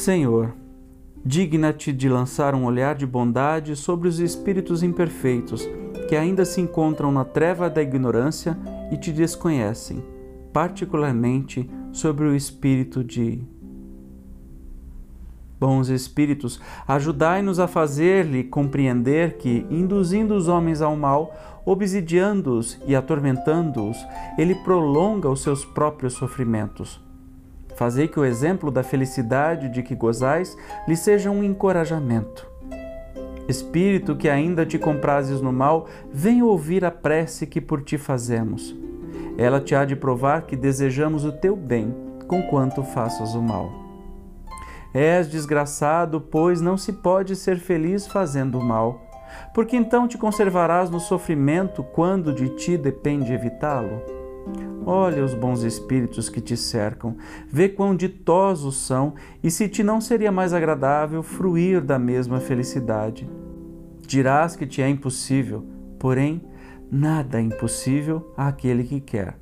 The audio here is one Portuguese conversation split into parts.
Senhor, digna-te de lançar um olhar de bondade sobre os espíritos imperfeitos que ainda se encontram na treva da ignorância e te desconhecem, particularmente sobre o espírito de Bons Espíritos, ajudai-nos a fazer-lhe compreender que, induzindo os homens ao mal, obsidiando-os e atormentando-os, ele prolonga os seus próprios sofrimentos. Fazei que o exemplo da felicidade de que gozais lhe seja um encorajamento. Espírito que ainda te comprases no mal, vem ouvir a prece que por ti fazemos. Ela te há de provar que desejamos o teu bem, conquanto faças o mal. És desgraçado, pois não se pode ser feliz fazendo o mal. Porque então te conservarás no sofrimento quando de ti depende evitá-lo? Olha os bons espíritos que te cercam, vê quão ditosos são e se te não seria mais agradável fruir da mesma felicidade. Dirás que te é impossível, porém, nada é impossível àquele que quer.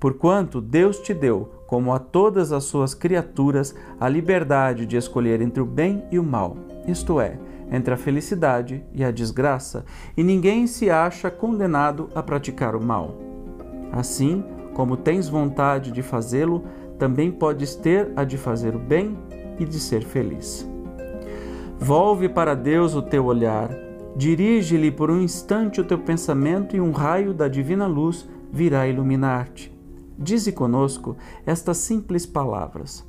Porquanto Deus te deu, como a todas as suas criaturas, a liberdade de escolher entre o bem e o mal, isto é, entre a felicidade e a desgraça, e ninguém se acha condenado a praticar o mal. Assim, como tens vontade de fazê-lo, também podes ter a de fazer o bem e de ser feliz. Volve para Deus o teu olhar, dirige-lhe por um instante o teu pensamento e um raio da divina luz virá iluminar-te. Dize conosco estas simples palavras: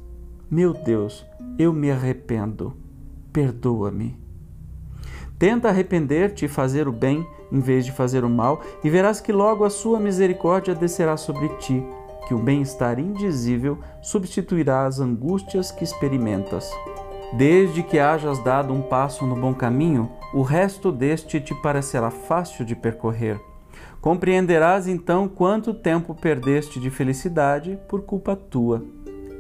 Meu Deus, eu me arrependo, perdoa-me. Tenta arrepender-te e fazer o bem em vez de fazer o mal, e verás que logo a sua misericórdia descerá sobre ti, que o bem-estar indizível substituirá as angústias que experimentas. Desde que hajas dado um passo no bom caminho, o resto deste te parecerá fácil de percorrer. Compreenderás então quanto tempo perdeste de felicidade por culpa tua.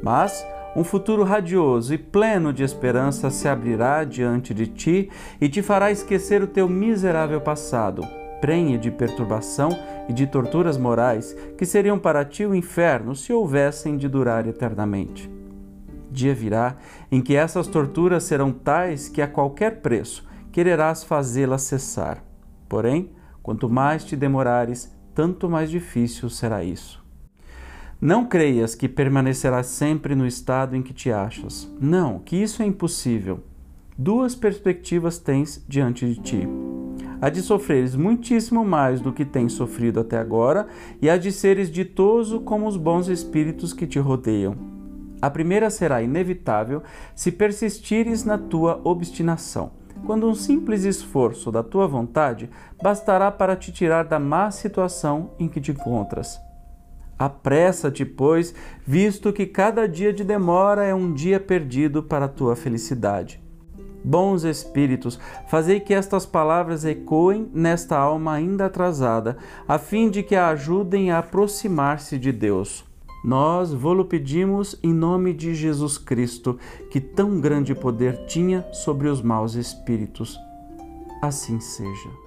Mas um futuro radioso e pleno de esperança se abrirá diante de ti e te fará esquecer o teu miserável passado, prenhe de perturbação e de torturas morais que seriam para ti o inferno se houvessem de durar eternamente. Dia virá em que essas torturas serão tais que a qualquer preço quererás fazê-las cessar. Porém, Quanto mais te demorares, tanto mais difícil será isso. Não creias que permanecerás sempre no estado em que te achas. Não, que isso é impossível. Duas perspectivas tens diante de ti: a de sofreres muitíssimo mais do que tens sofrido até agora, e a de seres ditoso como os bons espíritos que te rodeiam. A primeira será inevitável se persistires na tua obstinação quando um simples esforço da tua vontade bastará para te tirar da má situação em que te encontras. Apressa-te, pois, visto que cada dia de demora é um dia perdido para a tua felicidade. Bons Espíritos, fazei que estas palavras ecoem nesta alma ainda atrasada, a fim de que a ajudem a aproximar-se de Deus. Nós vô-lo pedimos em nome de Jesus Cristo, que tão grande poder tinha sobre os maus espíritos. Assim seja.